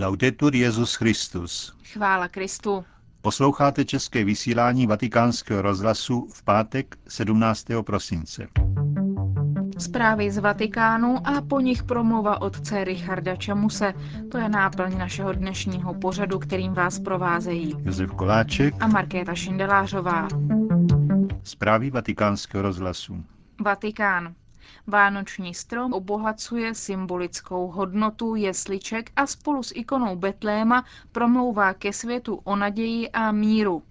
Laudetur Jezus Christus. Chvála Kristu. Posloucháte české vysílání Vatikánského rozhlasu v pátek 17. prosince. Zprávy z Vatikánu a po nich promluva otce Richarda Čamuse. To je náplň našeho dnešního pořadu, kterým vás provázejí Josef Koláček a Markéta Šindelářová. Zprávy Vatikánského rozhlasu. Vatikán. Vánoční strom obohacuje symbolickou hodnotu jesliček a spolu s ikonou Betléma promlouvá ke světu o naději a míru.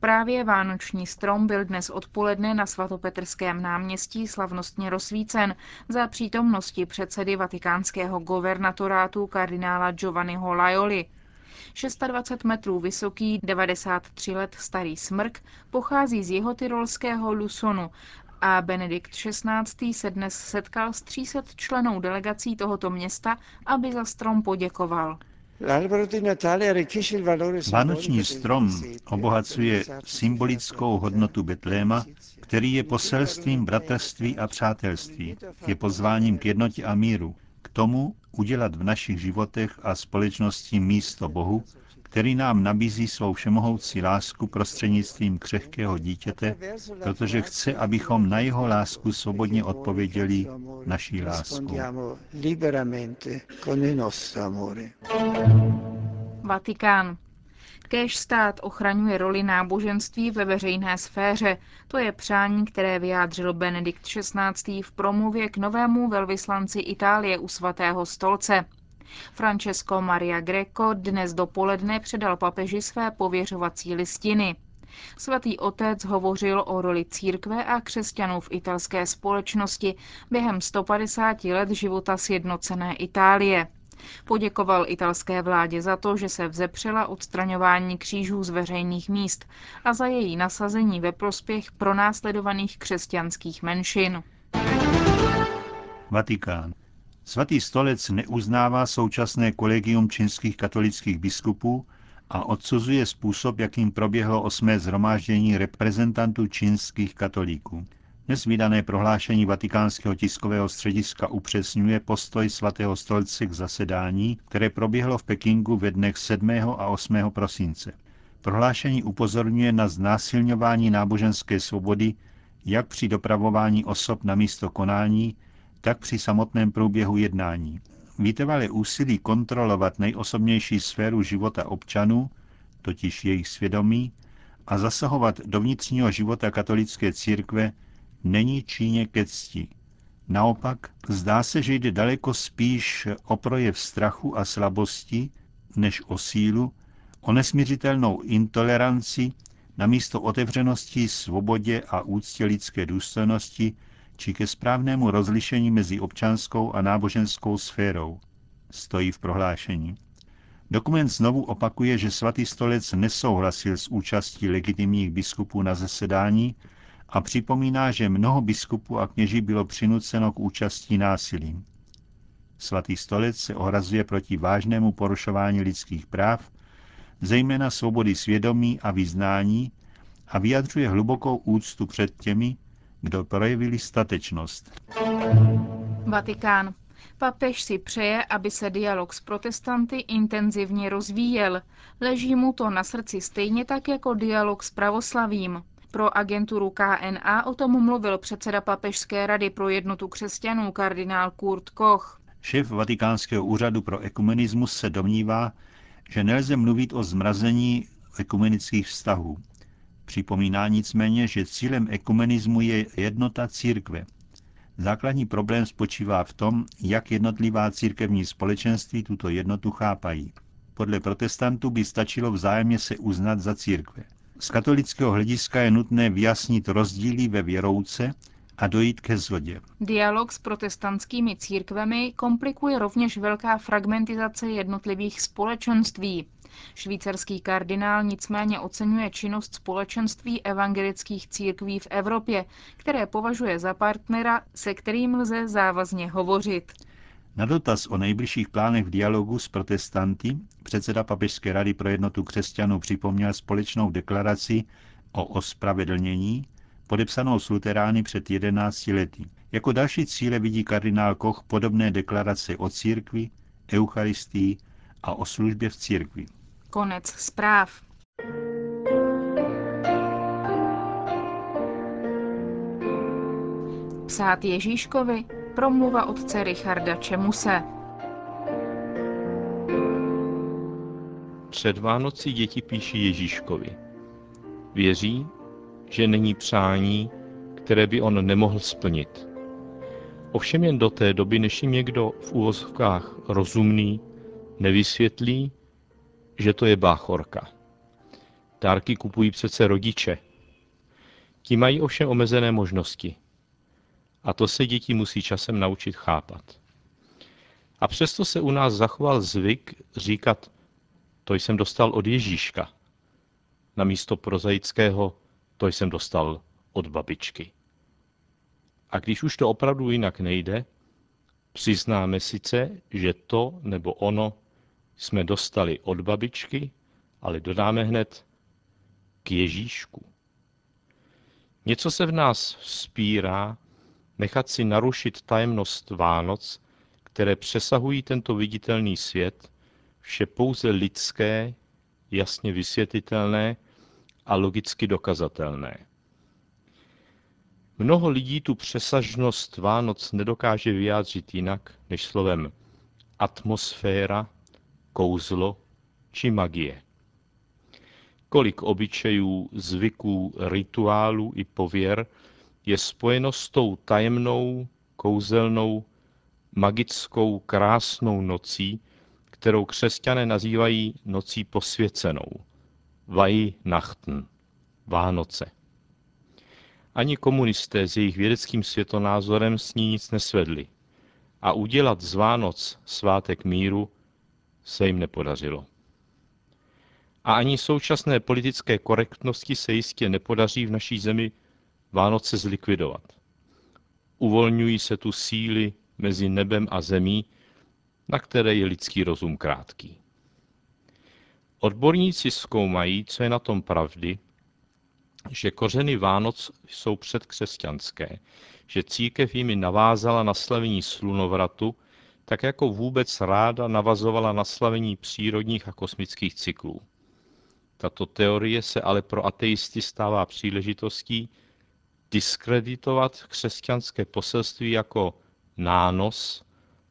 Právě Vánoční strom byl dnes odpoledne na svatopetrském náměstí slavnostně rozsvícen za přítomnosti předsedy vatikánského governatorátu kardinála Giovanniho Laioli. 26 metrů vysoký, 93 let starý smrk pochází z jeho tyrolského Lusonu a Benedikt XVI. se dnes setkal s 300 členou delegací tohoto města, aby za strom poděkoval. Vánoční strom obohacuje symbolickou hodnotu Betléma, který je poselstvím bratrství a přátelství. Je pozváním k jednotě a míru, k tomu udělat v našich životech a společnosti místo Bohu, který nám nabízí svou všemohoucí lásku prostřednictvím křehkého dítěte, protože chce, abychom na jeho lásku svobodně odpověděli naší láskou. Vatikán. Kéž stát ochraňuje roli náboženství ve veřejné sféře. To je přání, které vyjádřil Benedikt XVI. v promluvě k novému velvyslanci Itálie u svatého stolce. Francesco Maria Greco dnes dopoledne předal papeži své pověřovací listiny. Svatý otec hovořil o roli církve a křesťanů v italské společnosti během 150 let života sjednocené Itálie. Poděkoval italské vládě za to, že se vzepřela odstraňování křížů z veřejných míst a za její nasazení ve prospěch pronásledovaných křesťanských menšin. Vatikán. Svatý stolec neuznává současné kolegium čínských katolických biskupů a odsuzuje způsob, jakým proběhlo osmé zhromáždění reprezentantů čínských katolíků. Dnes vydané prohlášení vatikánského tiskového střediska upřesňuje postoj svatého stolce k zasedání, které proběhlo v Pekingu ve dnech 7. a 8. prosince. Prohlášení upozorňuje na znásilňování náboženské svobody jak při dopravování osob na místo konání, tak při samotném průběhu jednání. Vytrvalé úsilí kontrolovat nejosobnější sféru života občanů, totiž jejich svědomí, a zasahovat do vnitřního života katolické církve není Číně ke cti. Naopak, zdá se, že jde daleko spíš o projev strachu a slabosti, než o sílu, o nesmířitelnou intoleranci, namísto otevřenosti, svobodě a úctě lidské důstojnosti, či ke správnému rozlišení mezi občanskou a náboženskou sférou, stojí v prohlášení. Dokument znovu opakuje, že svatý stolec nesouhlasil s účastí legitimních biskupů na zasedání a připomíná, že mnoho biskupů a kněží bylo přinuceno k účastí násilím. Svatý stolec se ohrazuje proti vážnému porušování lidských práv, zejména svobody svědomí a vyznání a vyjadřuje hlubokou úctu před těmi, kdo projevili statečnost. Vatikán. Papež si přeje, aby se dialog s protestanty intenzivně rozvíjel. Leží mu to na srdci stejně tak jako dialog s pravoslavím. Pro agenturu KNA o tom mluvil předseda Papežské rady pro jednotu křesťanů kardinál Kurt Koch. Šéf Vatikánského úřadu pro ekumenismus se domnívá, že nelze mluvit o zmrazení ekumenických vztahů. Připomíná nicméně, že cílem ekumenismu je jednota církve. Základní problém spočívá v tom, jak jednotlivá církevní společenství tuto jednotu chápají. Podle protestantů by stačilo vzájemně se uznat za církve. Z katolického hlediska je nutné vyjasnit rozdíly ve věrouce a dojít ke zhodě. Dialog s protestantskými církvemi komplikuje rovněž velká fragmentizace jednotlivých společenství. Švýcarský kardinál nicméně oceňuje činnost společenství evangelických církví v Evropě, které považuje za partnera, se kterým lze závazně hovořit. Na dotaz o nejbližších plánech v dialogu s protestanty předseda Papežské rady pro jednotu křesťanů připomněl společnou deklaraci o ospravedlnění, podepsanou s luterány před 11 lety. Jako další cíle vidí kardinál Koch podobné deklarace o církvi, eucharistii a o službě v církvi. Konec zpráv. Psát Ježíškovi promluva otce Richarda Čemuse. Před Vánoci děti píší Ježíškovi. Věří, že není přání, které by on nemohl splnit. Ovšem jen do té doby, než jim někdo v úvozovkách rozumný nevysvětlí, že to je báchorka. Dárky kupují přece rodiče. Ti mají ovšem omezené možnosti. A to se děti musí časem naučit chápat. A přesto se u nás zachoval zvyk říkat, to jsem dostal od Ježíška, na místo prozaického, to jsem dostal od babičky. A když už to opravdu jinak nejde, přiznáme sice, že to nebo ono jsme dostali od babičky, ale dodáme hned k Ježíšku. Něco se v nás vzpírá, nechat si narušit tajemnost Vánoc, které přesahují tento viditelný svět, vše pouze lidské, jasně vysvětlitelné a logicky dokazatelné. Mnoho lidí tu přesažnost Vánoc nedokáže vyjádřit jinak než slovem atmosféra, kouzlo či magie. Kolik obyčejů, zvyků, rituálů i pověr je spojeno s tou tajemnou, kouzelnou, magickou, krásnou nocí, kterou křesťané nazývají nocí posvěcenou. Weihnachten, Vánoce. Ani komunisté s jejich vědeckým světonázorem s ní nic nesvedli. A udělat z Vánoc svátek míru se jim nepodařilo. A ani současné politické korektnosti se jistě nepodaří v naší zemi Vánoce zlikvidovat. Uvolňují se tu síly mezi nebem a zemí, na které je lidský rozum krátký. Odborníci zkoumají, co je na tom pravdy, že kořeny Vánoc jsou předkřesťanské, že církev jimi navázala na slavení slunovratu, tak jako vůbec ráda navazovala na slavení přírodních a kosmických cyklů. Tato teorie se ale pro ateisty stává příležitostí diskreditovat křesťanské poselství jako nános,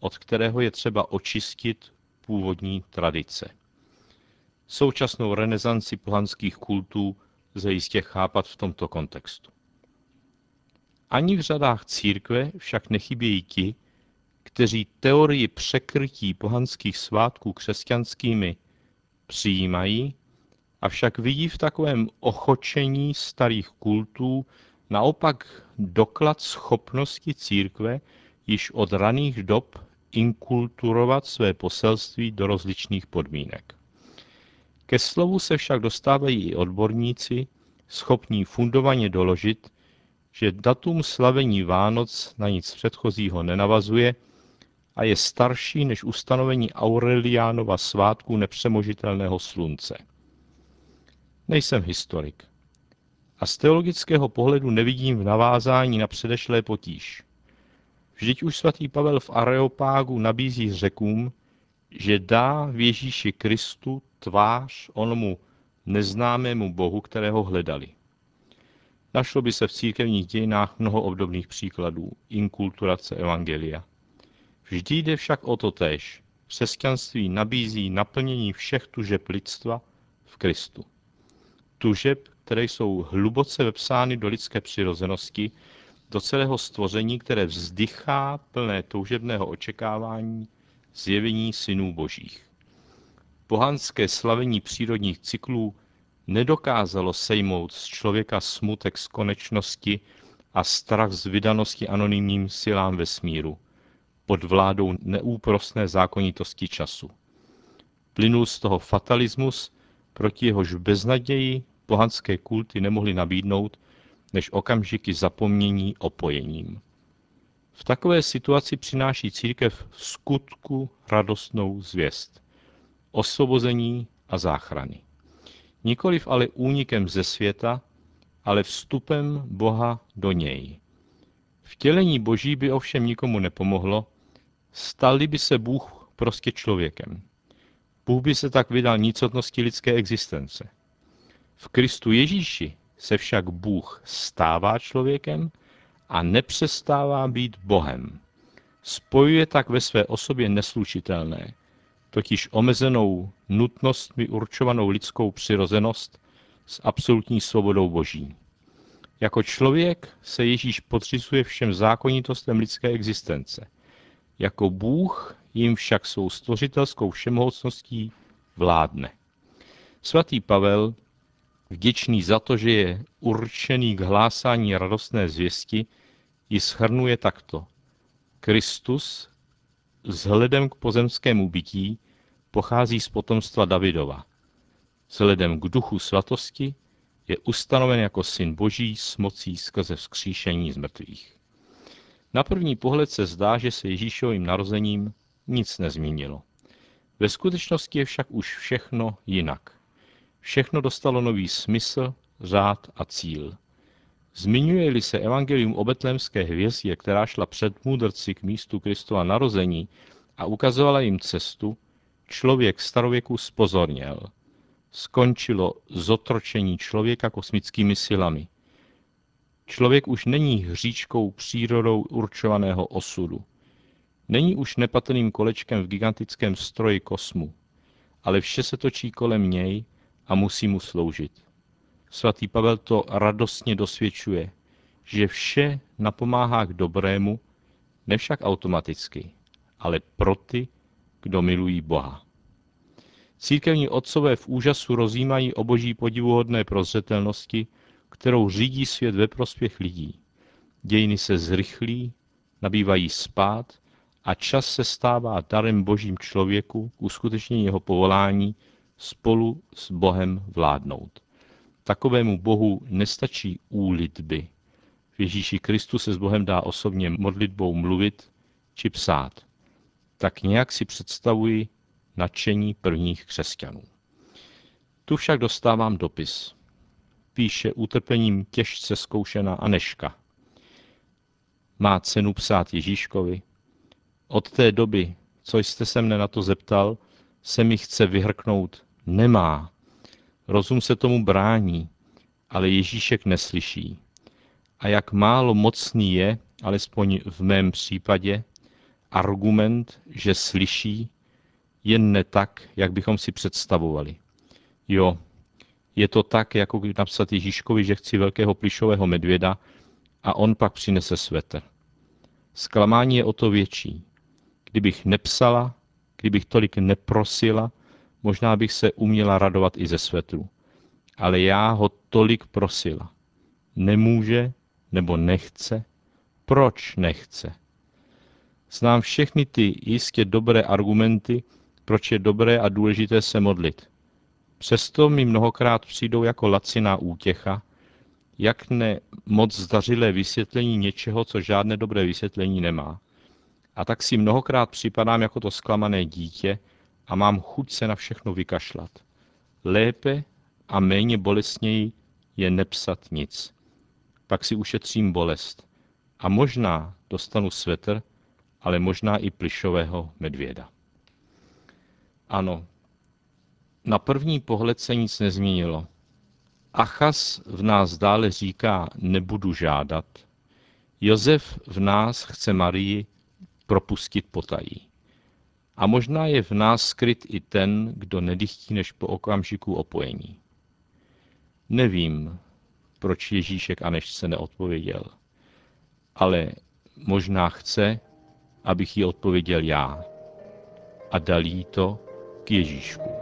od kterého je třeba očistit původní tradice. Současnou renesanci pohanských kultů lze jistě chápat v tomto kontextu. Ani v řadách církve však nechybějí ti, kteří teorii překrytí pohanských svátků křesťanskými přijímají, avšak vidí v takovém ochočení starých kultů naopak doklad schopnosti církve již od raných dob inkulturovat své poselství do rozličných podmínek. Ke slovu se však dostávají i odborníci, schopní fundovaně doložit, že datum slavení Vánoc na nic předchozího nenavazuje a je starší než ustanovení Aureliánova svátku nepřemožitelného slunce. Nejsem historik a z teologického pohledu nevidím v navázání na předešlé potíž. Vždyť už svatý Pavel v Areopágu nabízí řekům, že dá v Ježíši Kristu tvář onomu neznámému Bohu, kterého hledali. Našlo by se v církevních dějinách mnoho obdobných příkladů inkulturace evangelia. Vždy jde však o to též. Křesťanství nabízí naplnění všech tužeb lidstva v Kristu. Tužeb, které jsou hluboce vepsány do lidské přirozenosti, do celého stvoření, které vzdychá plné toužebného očekávání zjevení synů božích. Pohanské slavení přírodních cyklů nedokázalo sejmout z člověka smutek z konečnosti a strach z vydanosti anonymním silám vesmíru pod vládou neúprosné zákonitosti času. Plynul z toho fatalismus, proti jehož beznaději pohanské kulty nemohly nabídnout, než okamžiky zapomnění opojením. V takové situaci přináší církev skutku radostnou zvěst, osvobození a záchrany. Nikoliv ale únikem ze světa, ale vstupem Boha do něj. Vtělení Boží by ovšem nikomu nepomohlo, stali by se Bůh prostě člověkem. Bůh by se tak vydal nicotnosti lidské existence. V Kristu Ježíši se však Bůh stává člověkem a nepřestává být Bohem. Spojuje tak ve své osobě neslučitelné, totiž omezenou nutnostmi určovanou lidskou přirozenost s absolutní svobodou Boží. Jako člověk se Ježíš podřizuje všem zákonitostem lidské existence. Jako Bůh jim však svou stvořitelskou všemohocností vládne. Svatý Pavel, vděčný za to, že je určený k hlásání radostné zvěsti, ji schrnuje takto. Kristus vzhledem k pozemskému bytí pochází z potomstva Davidova. Vzhledem k duchu svatosti je ustanoven jako syn boží s mocí skrze vzkříšení z mrtvých. Na první pohled se zdá, že se Ježíšovým narozením nic nezměnilo. Ve skutečnosti je však už všechno jinak. Všechno dostalo nový smysl, řád a cíl. Zmiňuje-li se evangelium o betlémské hvězdě, která šla před můdrci k místu Kristova narození a ukazovala jim cestu, člověk starověku spozorněl. Skončilo zotročení člověka kosmickými silami. Člověk už není hříčkou přírodou určovaného osudu. Není už nepatrným kolečkem v gigantickém stroji kosmu, ale vše se točí kolem něj a musí mu sloužit. Svatý Pavel to radostně dosvědčuje, že vše napomáhá k dobrému, ne však automaticky, ale pro ty, kdo milují Boha. Církevní otcové v úžasu rozjímají o boží podivuhodné prozřetelnosti, kterou řídí svět ve prospěch lidí. Dějiny se zrychlí, nabývají spát a čas se stává darem božím člověku k uskutečnění jeho povolání spolu s Bohem vládnout. Takovému Bohu nestačí úlitby. V Ježíši Kristu se s Bohem dá osobně modlitbou mluvit či psát. Tak nějak si představuji nadšení prvních křesťanů. Tu však dostávám dopis. Píše utrpením těžce zkoušená Aneška. Má cenu psát Ježíškovi. Od té doby, co jste se mne na to zeptal, se mi chce vyhrknout nemá. Rozum se tomu brání, ale Ježíšek neslyší. A jak málo mocný je, alespoň v mém případě, argument, že slyší, jen ne tak, jak bychom si představovali. Jo, je to tak, jako když napsat Ježíškovi, že chci velkého plišového medvěda a on pak přinese svetr. Zklamání je o to větší. Kdybych nepsala, kdybych tolik neprosila, možná bych se uměla radovat i ze svetru. Ale já ho tolik prosila. Nemůže nebo nechce? Proč nechce? Znám všechny ty jistě dobré argumenty, proč je dobré a důležité se modlit. Přesto mi mnohokrát přijdou jako laciná útěcha, jak ne moc zdařilé vysvětlení něčeho, co žádné dobré vysvětlení nemá. A tak si mnohokrát připadám jako to zklamané dítě a mám chuť se na všechno vykašlat. Lépe a méně bolestněji je nepsat nic. Pak si ušetřím bolest. A možná dostanu svetr, ale možná i plišového medvěda. Ano, na první pohled se nic nezměnilo. Achas v nás dále říká, nebudu žádat. Josef v nás chce Marii propustit potají. A možná je v nás skryt i ten, kdo nedychtí než po okamžiku opojení. Nevím, proč Ježíšek Anešce neodpověděl, ale možná chce, abych jí odpověděl já a dal jí to k Ježíšku.